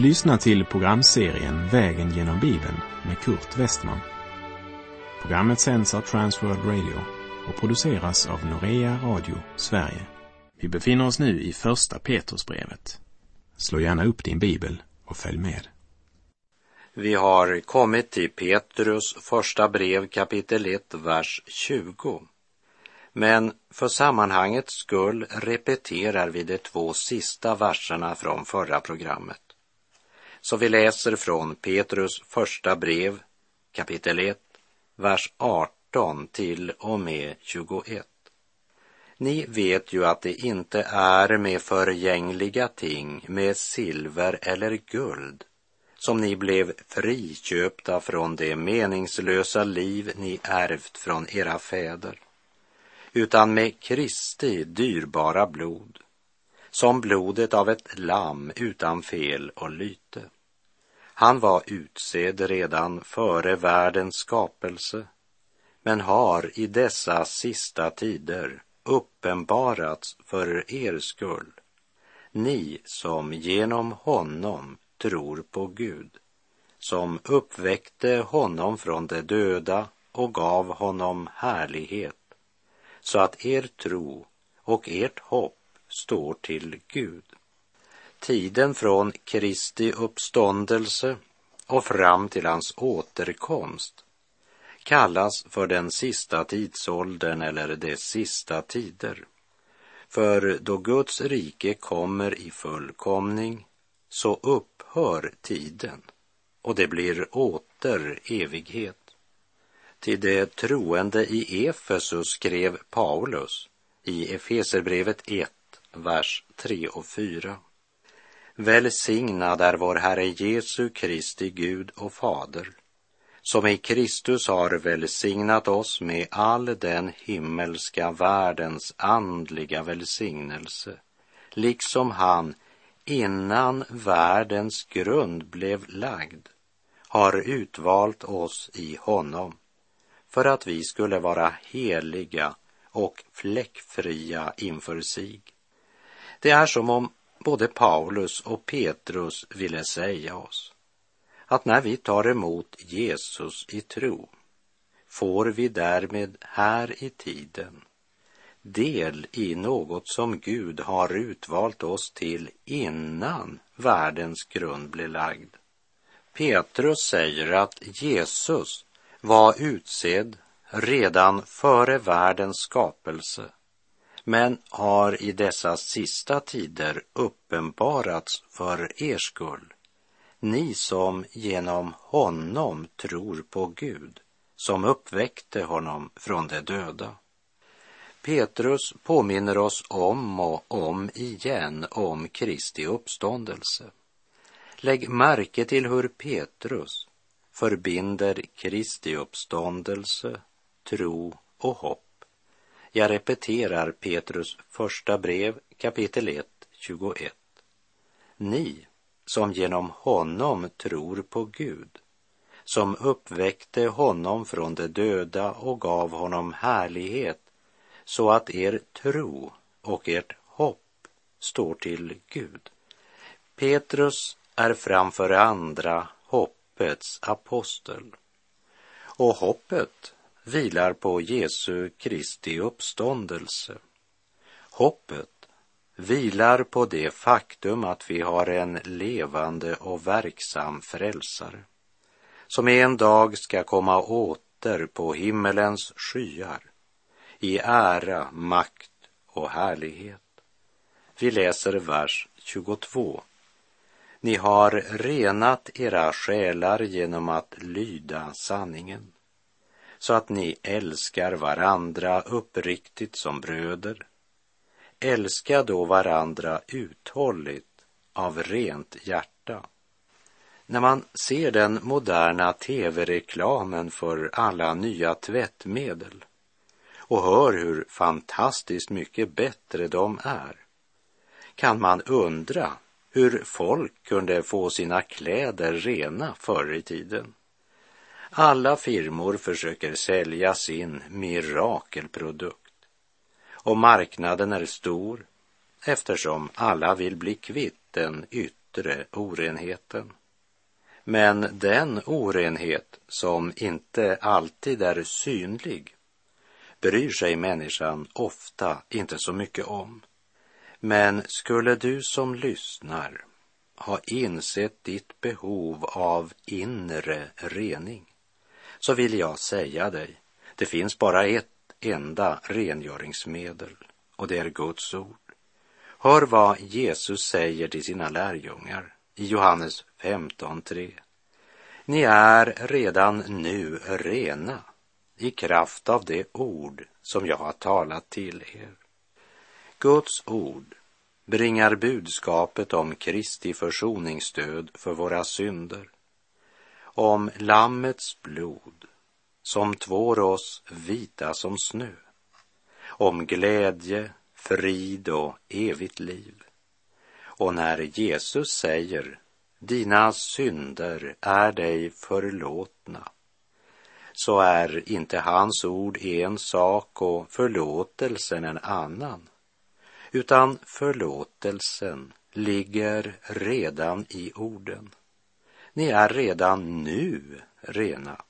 Du lyssnar till programserien Vägen genom Bibeln med Kurt Westman. Programmet sänds av Transworld Radio och produceras av Norea Radio Sverige. Vi befinner oss nu i Första Petrusbrevet. Slå gärna upp din bibel och följ med. Vi har kommit till Petrus första brev kapitel 1, vers 20. Men för sammanhangets skull repeterar vi de två sista verserna från förra programmet. Så vi läser från Petrus första brev, kapitel 1, vers 18 till och med 21. Ni vet ju att det inte är med förgängliga ting, med silver eller guld, som ni blev friköpta från det meningslösa liv ni ärvt från era fäder, utan med Kristi dyrbara blod, som blodet av ett lamm utan fel och lyte. Han var utsedd redan före världens skapelse, men har i dessa sista tider uppenbarats för er skull, ni som genom honom tror på Gud, som uppväckte honom från de döda och gav honom härlighet, så att er tro och ert hopp står till Gud. Tiden från Kristi uppståndelse och fram till hans återkomst kallas för den sista tidsåldern eller de sista tider. För då Guds rike kommer i fullkomning så upphör tiden och det blir åter evighet. Till det troende i Efesus skrev Paulus i Efeserbrevet 1, vers 3 och 4. Välsignad är vår Herre Jesu Kristi Gud och Fader, som i Kristus har välsignat oss med all den himmelska världens andliga välsignelse, liksom han innan världens grund blev lagd har utvalt oss i honom för att vi skulle vara heliga och fläckfria inför sig. Det är som om både Paulus och Petrus ville säga oss att när vi tar emot Jesus i tro får vi därmed här i tiden del i något som Gud har utvalt oss till innan världens grund blev lagd. Petrus säger att Jesus var utsedd redan före världens skapelse men har i dessa sista tider uppenbarats för er skull, ni som genom honom tror på Gud, som uppväckte honom från de döda. Petrus påminner oss om och om igen om Kristi uppståndelse. Lägg märke till hur Petrus förbinder Kristi uppståndelse, tro och hopp jag repeterar Petrus första brev kapitel 1, 21. Ni som genom honom tror på Gud, som uppväckte honom från de döda och gav honom härlighet, så att er tro och ert hopp står till Gud. Petrus är framför andra hoppets apostel. Och hoppet vilar på Jesu Kristi uppståndelse. Hoppet vilar på det faktum att vi har en levande och verksam frälsare som en dag ska komma åter på himmelens skyar i ära, makt och härlighet. Vi läser vers 22. Ni har renat era själar genom att lyda sanningen så att ni älskar varandra uppriktigt som bröder. Älska då varandra uthålligt av rent hjärta. När man ser den moderna tv-reklamen för alla nya tvättmedel och hör hur fantastiskt mycket bättre de är kan man undra hur folk kunde få sina kläder rena förr i tiden. Alla firmor försöker sälja sin mirakelprodukt och marknaden är stor eftersom alla vill bli kvitt den yttre orenheten. Men den orenhet som inte alltid är synlig bryr sig människan ofta inte så mycket om. Men skulle du som lyssnar ha insett ditt behov av inre rening så vill jag säga dig, det finns bara ett enda rengöringsmedel och det är Guds ord. Hör vad Jesus säger till sina lärjungar i Johannes 15.3. Ni är redan nu rena i kraft av det ord som jag har talat till er. Guds ord bringar budskapet om Kristi försoningsstöd för våra synder, om Lammets blod som tvår oss vita som snö, om glädje, frid och evigt liv. Och när Jesus säger dina synder är dig förlåtna så är inte hans ord en sak och förlåtelsen en annan, utan förlåtelsen ligger redan i orden. Ni är redan nu rena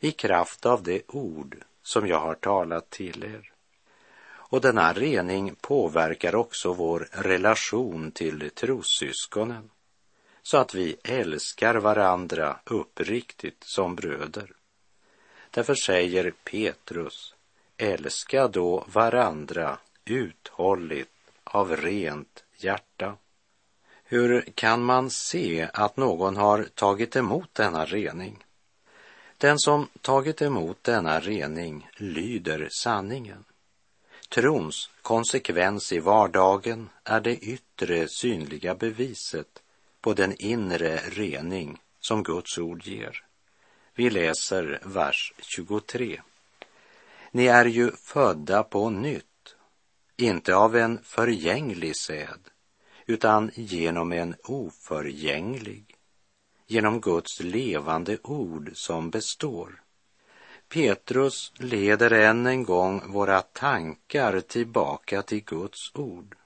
i kraft av det ord som jag har talat till er. Och denna rening påverkar också vår relation till trossyskonen så att vi älskar varandra uppriktigt som bröder. Därför säger Petrus, älska då varandra uthålligt av rent hjärta. Hur kan man se att någon har tagit emot denna rening? Den som tagit emot denna rening lyder sanningen. Trons konsekvens i vardagen är det yttre synliga beviset på den inre rening som Guds ord ger. Vi läser vers 23. Ni är ju födda på nytt, inte av en förgänglig säd, utan genom en oförgänglig, genom Guds levande ord som består. Petrus leder än en gång våra tankar tillbaka till Guds ord.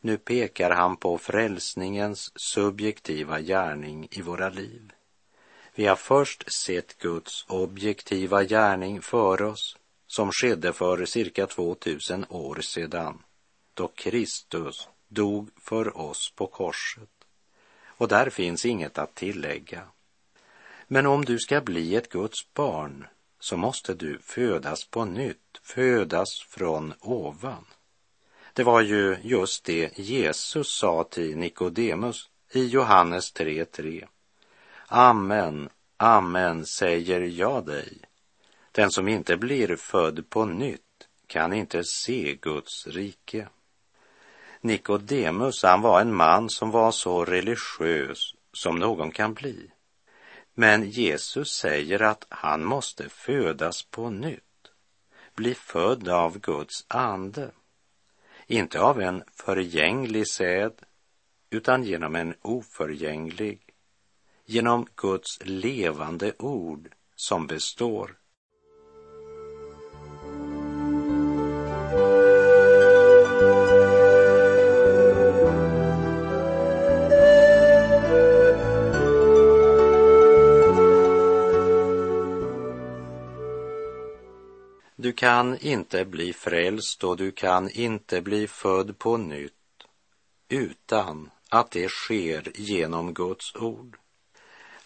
Nu pekar han på frälsningens subjektiva gärning i våra liv. Vi har först sett Guds objektiva gärning för oss som skedde för cirka 2000 år sedan då Kristus dog för oss på korset. Och där finns inget att tillägga. Men om du ska bli ett Guds barn så måste du födas på nytt, födas från ovan. Det var ju just det Jesus sa till Nikodemus i Johannes 3.3. Amen, amen säger jag dig. Den som inte blir född på nytt kan inte se Guds rike. Nikodemus, han var en man som var så religiös som någon kan bli. Men Jesus säger att han måste födas på nytt, bli född av Guds ande. Inte av en förgänglig säd, utan genom en oförgänglig genom Guds levande ord som består. Kan inte bli frälst och du kan inte bli född på nytt utan att det sker genom Guds ord.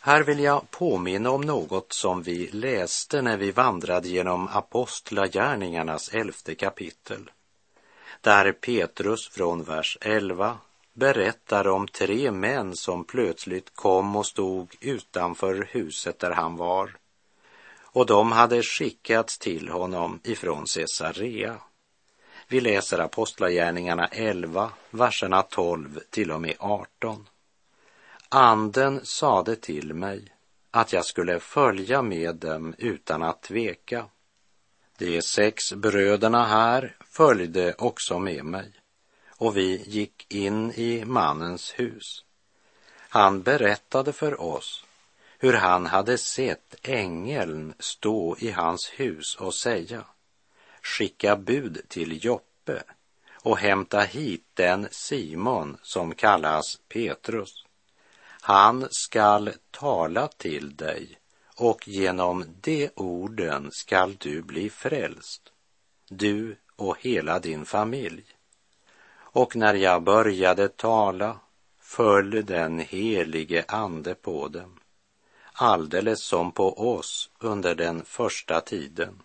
Här vill jag påminna om något som vi läste när vi vandrade genom Apostlagärningarnas elfte kapitel. Där Petrus från vers 11 berättar om tre män som plötsligt kom och stod utanför huset där han var. Och de hade skickats till honom ifrån Caesarea. Vi läser Apostlagärningarna 11, verserna 12 till och med 18. Anden sade till mig att jag skulle följa med dem utan att tveka. De sex bröderna här följde också med mig och vi gick in i mannens hus. Han berättade för oss hur han hade sett ängeln stå i hans hus och säga skicka bud till Joppe och hämta hit den Simon som kallas Petrus. Han skall tala till dig och genom de orden skall du bli frälst, du och hela din familj. Och när jag började tala föll den helige ande på dem, alldeles som på oss under den första tiden.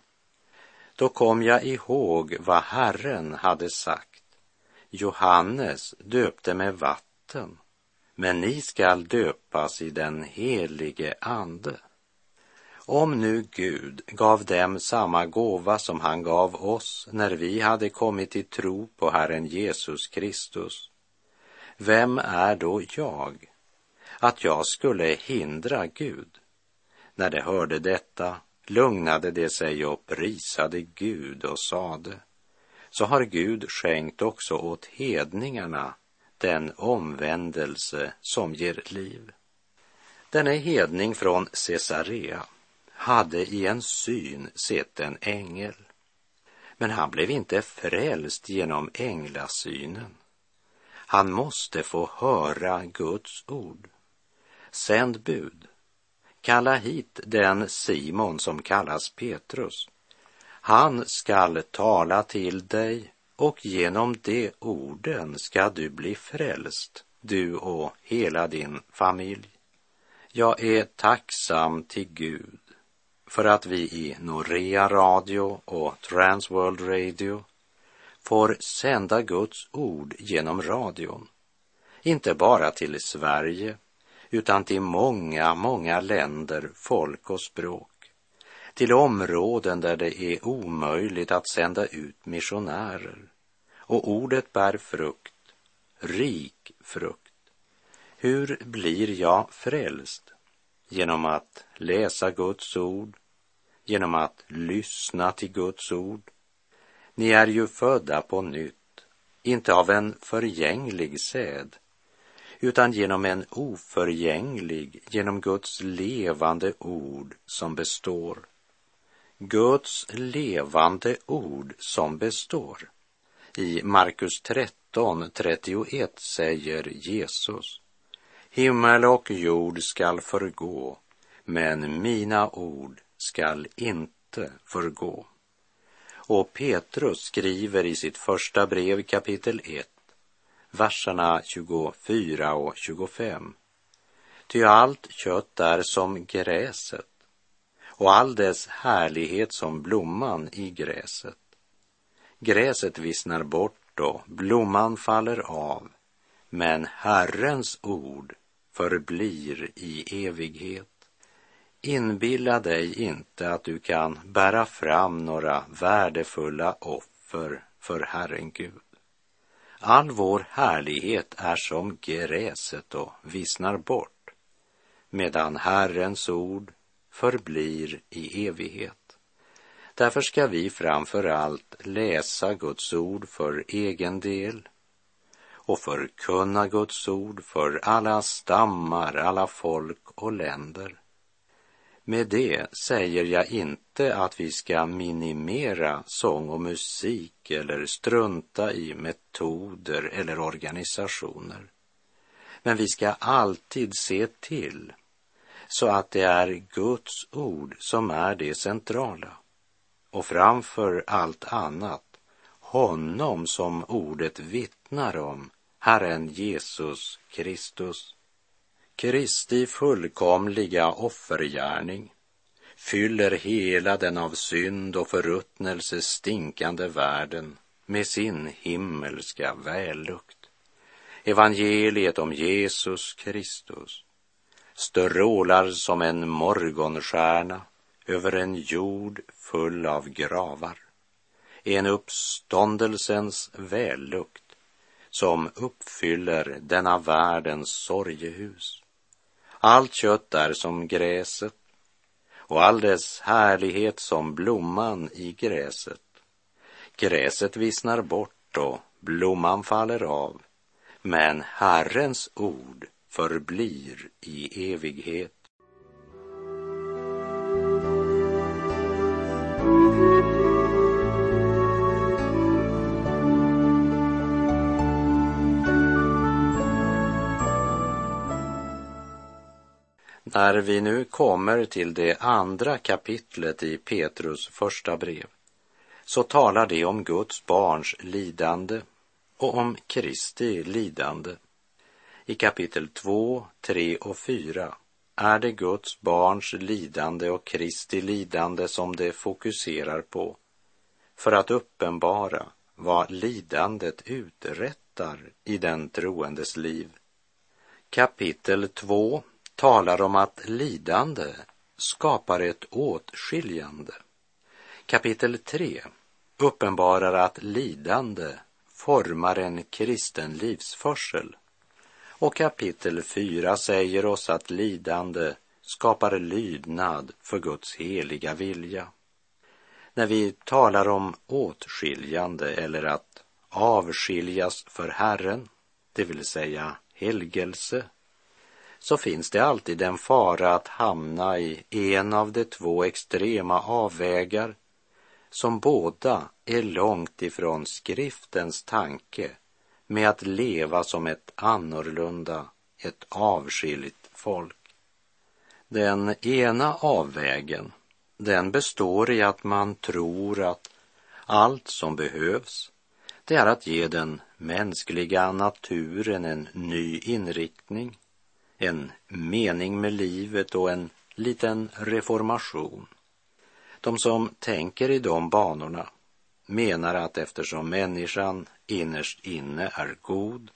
Då kom jag ihåg vad Herren hade sagt. Johannes döpte med vatten, men ni skall döpas i den helige ande. Om nu Gud gav dem samma gåva som han gav oss när vi hade kommit till tro på Herren Jesus Kristus, vem är då jag att jag skulle hindra Gud? När de hörde detta lugnade de sig och prisade Gud och sade, så har Gud skänkt också åt hedningarna den omvändelse som ger liv. Denne hedning från Caesarea hade i en syn sett en ängel. Men han blev inte frälst genom änglasynen. Han måste få höra Guds ord. Sänd bud. Kalla hit den Simon som kallas Petrus. Han skall tala till dig och genom de orden ska du bli frälst, du och hela din familj. Jag är tacksam till Gud för att vi i Norea Radio och Transworld Radio får sända Guds ord genom radion. Inte bara till Sverige, utan till många, många länder, folk och språk. Till områden där det är omöjligt att sända ut missionärer. Och ordet bär frukt, rik frukt. Hur blir jag frälst? Genom att läsa Guds ord, genom att lyssna till Guds ord. Ni är ju födda på nytt, inte av en förgänglig säd, utan genom en oförgänglig, genom Guds levande ord som består. Guds levande ord som består. I Markus 13, 31 säger Jesus, Himmel och jord skall förgå, men mina ord skall inte förgå. Och Petrus skriver i sitt första brev kapitel 1, verserna 24 och 25. Ty allt kött är som gräset och all dess härlighet som blomman i gräset. Gräset vissnar bort och blomman faller av, men Herrens ord förblir i evighet. Inbilla dig inte att du kan bära fram några värdefulla offer för Herren Gud. All vår härlighet är som gräset och vissnar bort, medan Herrens ord förblir i evighet. Därför ska vi framför allt läsa Guds ord för egen del och förkunna Guds ord för alla stammar, alla folk och länder med det säger jag inte att vi ska minimera sång och musik eller strunta i metoder eller organisationer. Men vi ska alltid se till så att det är Guds ord som är det centrala. Och framför allt annat, honom som ordet vittnar om, Herren Jesus Kristus. Kristi fullkomliga offergärning fyller hela den av synd och förruttnelse stinkande världen med sin himmelska vällukt. Evangeliet om Jesus Kristus strålar som en morgonstjärna över en jord full av gravar. En uppståndelsens vällukt som uppfyller denna världens sorgehus. Allt kött är som gräset och all dess härlighet som blomman i gräset. Gräset vissnar bort och blomman faller av, men Herrens ord förblir i evighet. När vi nu kommer till det andra kapitlet i Petrus första brev så talar det om Guds barns lidande och om Kristi lidande. I kapitel 2, 3 och 4 är det Guds barns lidande och Kristi lidande som det fokuserar på för att uppenbara vad lidandet uträttar i den troendes liv. Kapitel 2 talar om att lidande skapar ett åtskiljande. Kapitel 3 uppenbarar att lidande formar en kristen livsförsel. Och kapitel 4 säger oss att lidande skapar lydnad för Guds heliga vilja. När vi talar om åtskiljande eller att avskiljas för Herren, det vill säga helgelse, så finns det alltid en fara att hamna i en av de två extrema avvägar som båda är långt ifrån skriftens tanke med att leva som ett annorlunda, ett avskilt folk. Den ena avvägen, den består i att man tror att allt som behövs, det är att ge den mänskliga naturen en ny inriktning, en mening med livet och en liten reformation. De som tänker i de banorna menar att eftersom människan innerst inne är god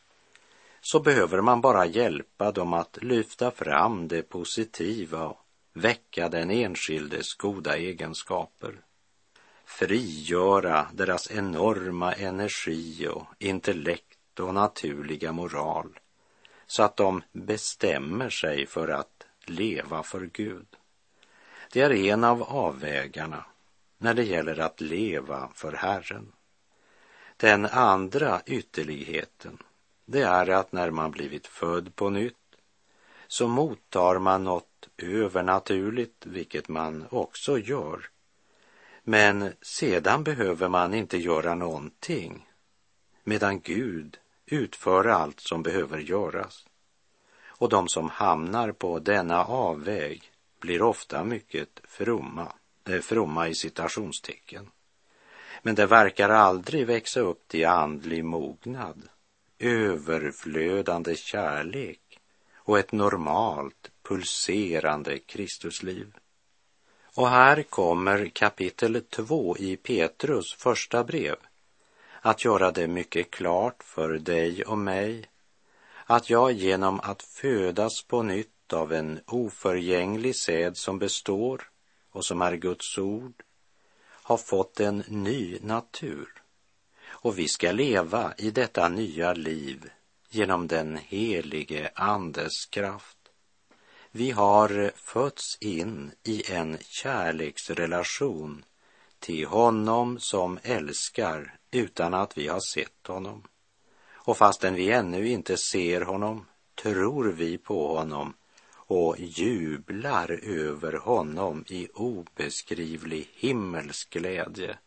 så behöver man bara hjälpa dem att lyfta fram det positiva och väcka den enskildes goda egenskaper. Frigöra deras enorma energi och intellekt och naturliga moral så att de bestämmer sig för att leva för Gud. Det är en av avvägarna när det gäller att leva för Herren. Den andra ytterligheten, det är att när man blivit född på nytt så mottar man något övernaturligt, vilket man också gör. Men sedan behöver man inte göra någonting, medan Gud utföra allt som behöver göras. Och de som hamnar på denna avväg blir ofta mycket fromma, eh, fromma i citationstecken. Men det verkar aldrig växa upp till andlig mognad, överflödande kärlek och ett normalt pulserande Kristusliv. Och här kommer kapitel 2 i Petrus första brev att göra det mycket klart för dig och mig att jag genom att födas på nytt av en oförgänglig säd som består och som är Guds ord, har fått en ny natur. Och vi ska leva i detta nya liv genom den helige Andes kraft. Vi har fötts in i en kärleksrelation till honom som älskar utan att vi har sett honom. Och fastän vi ännu inte ser honom tror vi på honom och jublar över honom i obeskrivlig himmelsk glädje,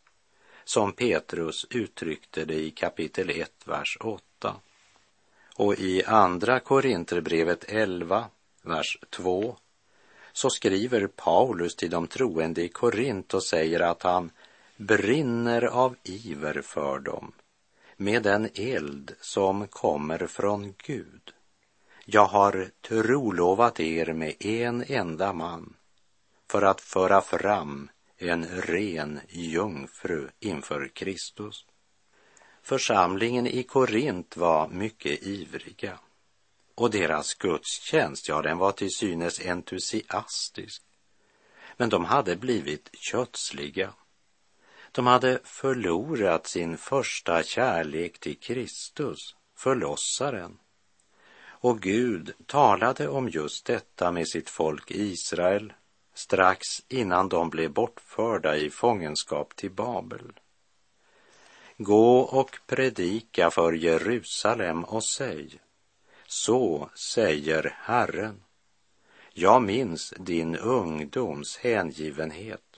som Petrus uttryckte det i kapitel 1, vers 8. Och i Andra Korinterbrevet 11, vers 2, så skriver Paulus till de troende i Korint och säger att han brinner av iver för dem med den eld som kommer från Gud jag har trolovat er med en enda man för att föra fram en ren jungfru inför Kristus. Församlingen i Korint var mycket ivriga och deras gudstjänst, ja, den var till synes entusiastisk. Men de hade blivit kötsliga. De hade förlorat sin första kärlek till Kristus, förlossaren. Och Gud talade om just detta med sitt folk Israel strax innan de blev bortförda i fångenskap till Babel. Gå och predika för Jerusalem och säg, så säger Herren. Jag minns din ungdoms hängivenhet,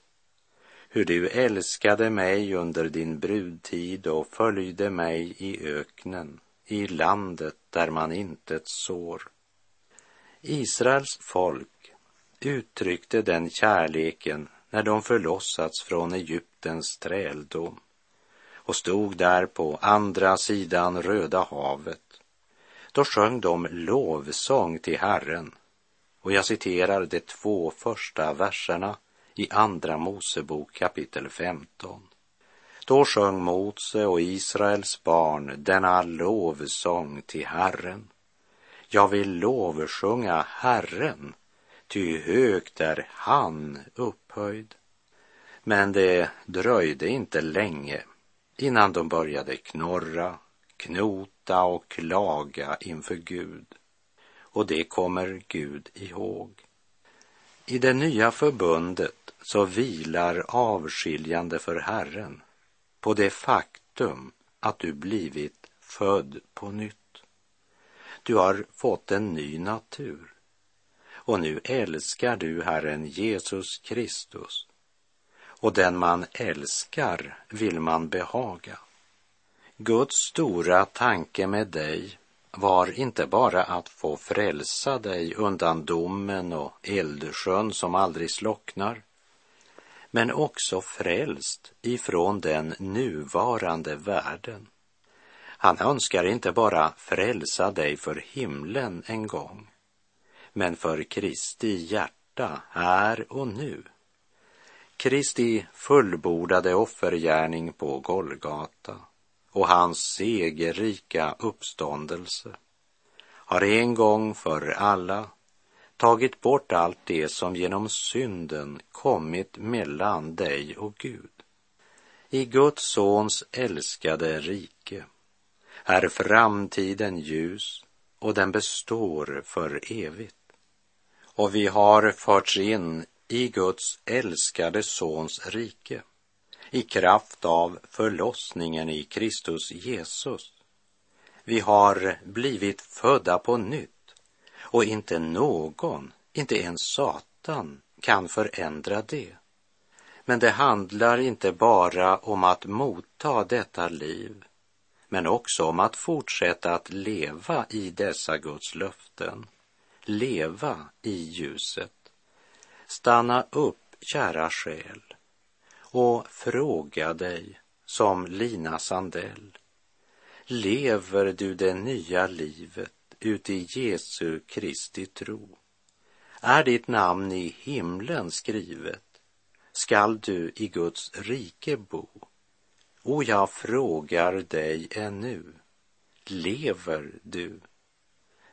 hur du älskade mig under din brudtid och följde mig i öknen i landet där man intet sår. Israels folk uttryckte den kärleken när de förlossats från Egyptens träldom och stod där på andra sidan Röda havet. Då sjöng de lovsång till Herren och jag citerar de två första verserna i Andra Mosebok kapitel 15. Då sjöng Mose och Israels barn denna lovsång till Herren. Jag vill lovsjunga Herren, ty högt är han upphöjd. Men det dröjde inte länge innan de började knorra, knota och klaga inför Gud. Och det kommer Gud ihåg. I det nya förbundet så vilar avskiljande för Herren på det faktum att du blivit född på nytt. Du har fått en ny natur och nu älskar du Herren Jesus Kristus och den man älskar vill man behaga. Guds stora tanke med dig var inte bara att få frälsa dig undan domen och eldsjön som aldrig slocknar, men också frälst ifrån den nuvarande världen. Han önskar inte bara frälsa dig för himlen en gång, men för Kristi hjärta här och nu. Kristi fullbordade offergärning på Golgata och hans segerrika uppståndelse har en gång för alla tagit bort allt det som genom synden kommit mellan dig och Gud. I Guds sons älskade rike är framtiden ljus och den består för evigt. Och vi har förts in i Guds älskade sons rike i kraft av förlossningen i Kristus Jesus. Vi har blivit födda på nytt och inte någon, inte ens Satan, kan förändra det. Men det handlar inte bara om att motta detta liv, men också om att fortsätta att leva i dessa Guds löften, leva i ljuset. Stanna upp, kära själ, och fråga dig som Lina Sandell. Lever du det nya livet uti Jesu Kristi tro? Är ditt namn i himlen skrivet? Skall du i Guds rike bo? Och jag frågar dig ännu, lever du?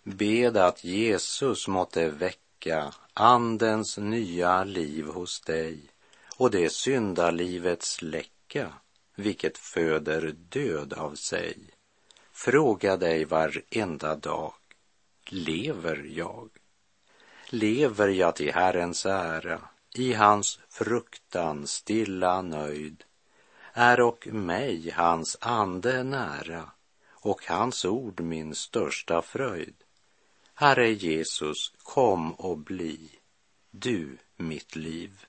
Bed att Jesus måtte väcka Andens nya liv hos dig och det syndalivets läcka vilket föder död av sig. Fråga dig varenda dag, lever jag? Lever jag till Herrens ära, i hans fruktan stilla nöjd? Är och mig hans ande nära och hans ord min största fröjd? Herre Jesus, kom och bli du mitt liv.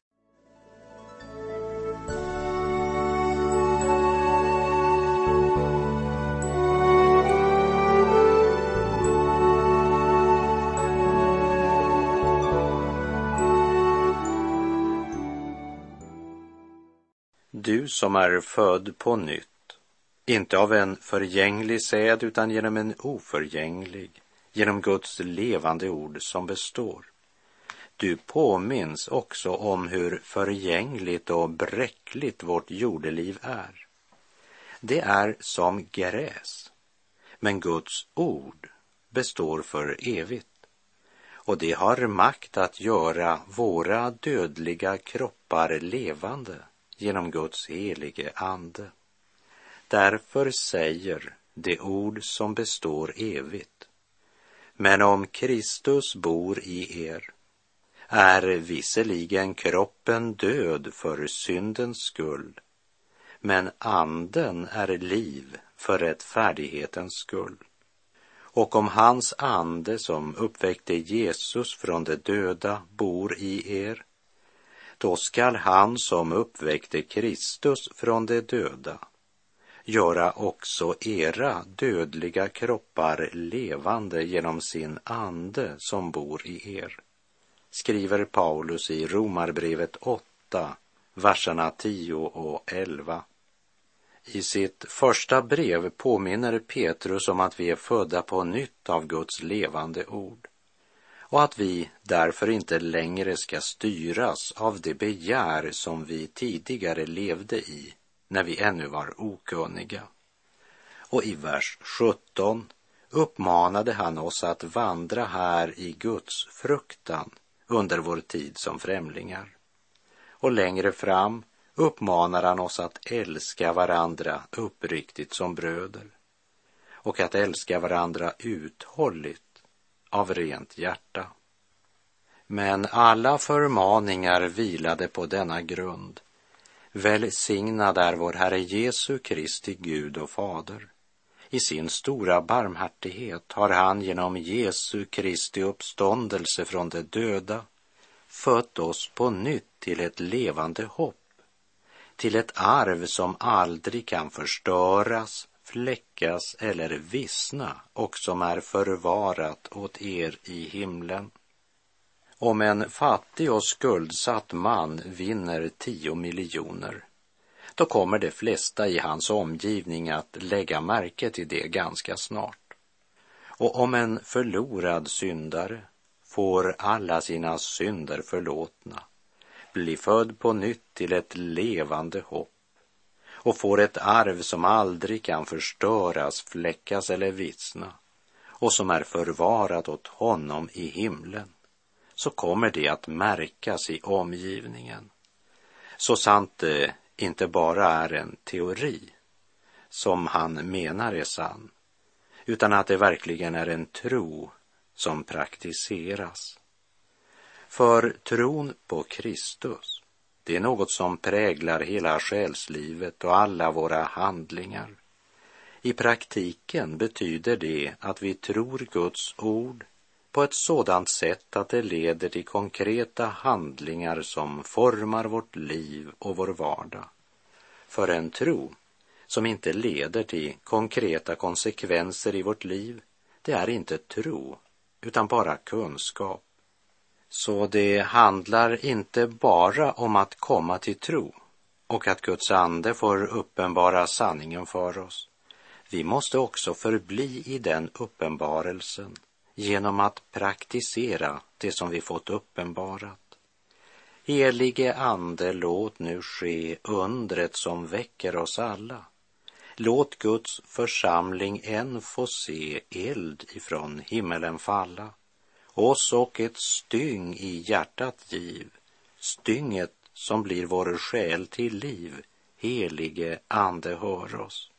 Du som är född på nytt, inte av en förgänglig säd utan genom en oförgänglig, genom Guds levande ord som består. Du påminns också om hur förgängligt och bräckligt vårt jordeliv är. Det är som gräs, men Guds ord består för evigt och det har makt att göra våra dödliga kroppar levande genom Guds helige ande. Därför säger det ord som består evigt. Men om Kristus bor i er är visserligen kroppen död för syndens skull, men anden är liv för rättfärdighetens skull. Och om hans ande som uppväckte Jesus från de döda bor i er, då skall han som uppväckte Kristus från de döda göra också era dödliga kroppar levande genom sin ande som bor i er. skriver Paulus i Romarbrevet 8, verserna 10 och 11. I sitt första brev påminner Petrus om att vi är födda på nytt av Guds levande ord och att vi därför inte längre ska styras av det begär som vi tidigare levde i när vi ännu var okunniga. Och i vers 17 uppmanade han oss att vandra här i Guds fruktan under vår tid som främlingar. Och längre fram uppmanar han oss att älska varandra uppriktigt som bröder och att älska varandra uthålligt av rent hjärta. Men alla förmaningar vilade på denna grund. Välsignad är vår Herre Jesu Kristi Gud och Fader. I sin stora barmhärtighet har han genom Jesu Kristi uppståndelse från de döda fött oss på nytt till ett levande hopp, till ett arv som aldrig kan förstöras, fläckas eller vissna och som är förvarat åt er i himlen. Om en fattig och skuldsatt man vinner tio miljoner, då kommer de flesta i hans omgivning att lägga märke till det ganska snart. Och om en förlorad syndare får alla sina synder förlåtna, blir född på nytt till ett levande hopp och får ett arv som aldrig kan förstöras, fläckas eller vissna och som är förvarat åt honom i himlen, så kommer det att märkas i omgivningen. Så sant det inte bara är en teori som han menar är sann, utan att det verkligen är en tro som praktiseras. För tron på Kristus, det är något som präglar hela själslivet och alla våra handlingar. I praktiken betyder det att vi tror Guds ord på ett sådant sätt att det leder till konkreta handlingar som formar vårt liv och vår vardag. För en tro som inte leder till konkreta konsekvenser i vårt liv, det är inte tro, utan bara kunskap. Så det handlar inte bara om att komma till tro och att Guds ande får uppenbara sanningen för oss. Vi måste också förbli i den uppenbarelsen genom att praktisera det som vi fått uppenbarat. Helige Ande, låt nu ske undret som väcker oss alla. Låt Guds församling än få se eld ifrån himmelen falla, oss och ett styng i hjärtat giv, stynget som blir vår själ till liv. Helige Ande, hör oss.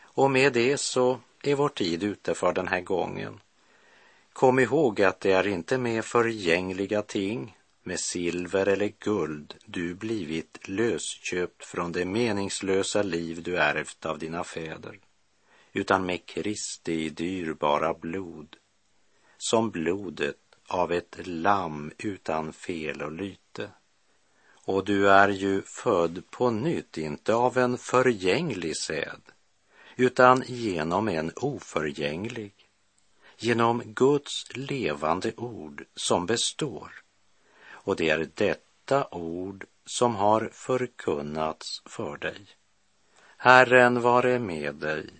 Och med det så är vår tid ute för den här gången. Kom ihåg att det är inte med förgängliga ting, med silver eller guld du blivit lösköpt från det meningslösa liv du ärvt av dina fäder, utan med Kristi dyrbara blod, som blodet av ett lamm utan fel och lyte. Och du är ju född på nytt, inte av en förgänglig säd, utan genom en oförgänglig, genom Guds levande ord som består. Och det är detta ord som har förkunnats för dig. Herren vare med dig.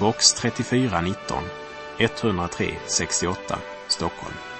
box 3419 103 68 Stockholm.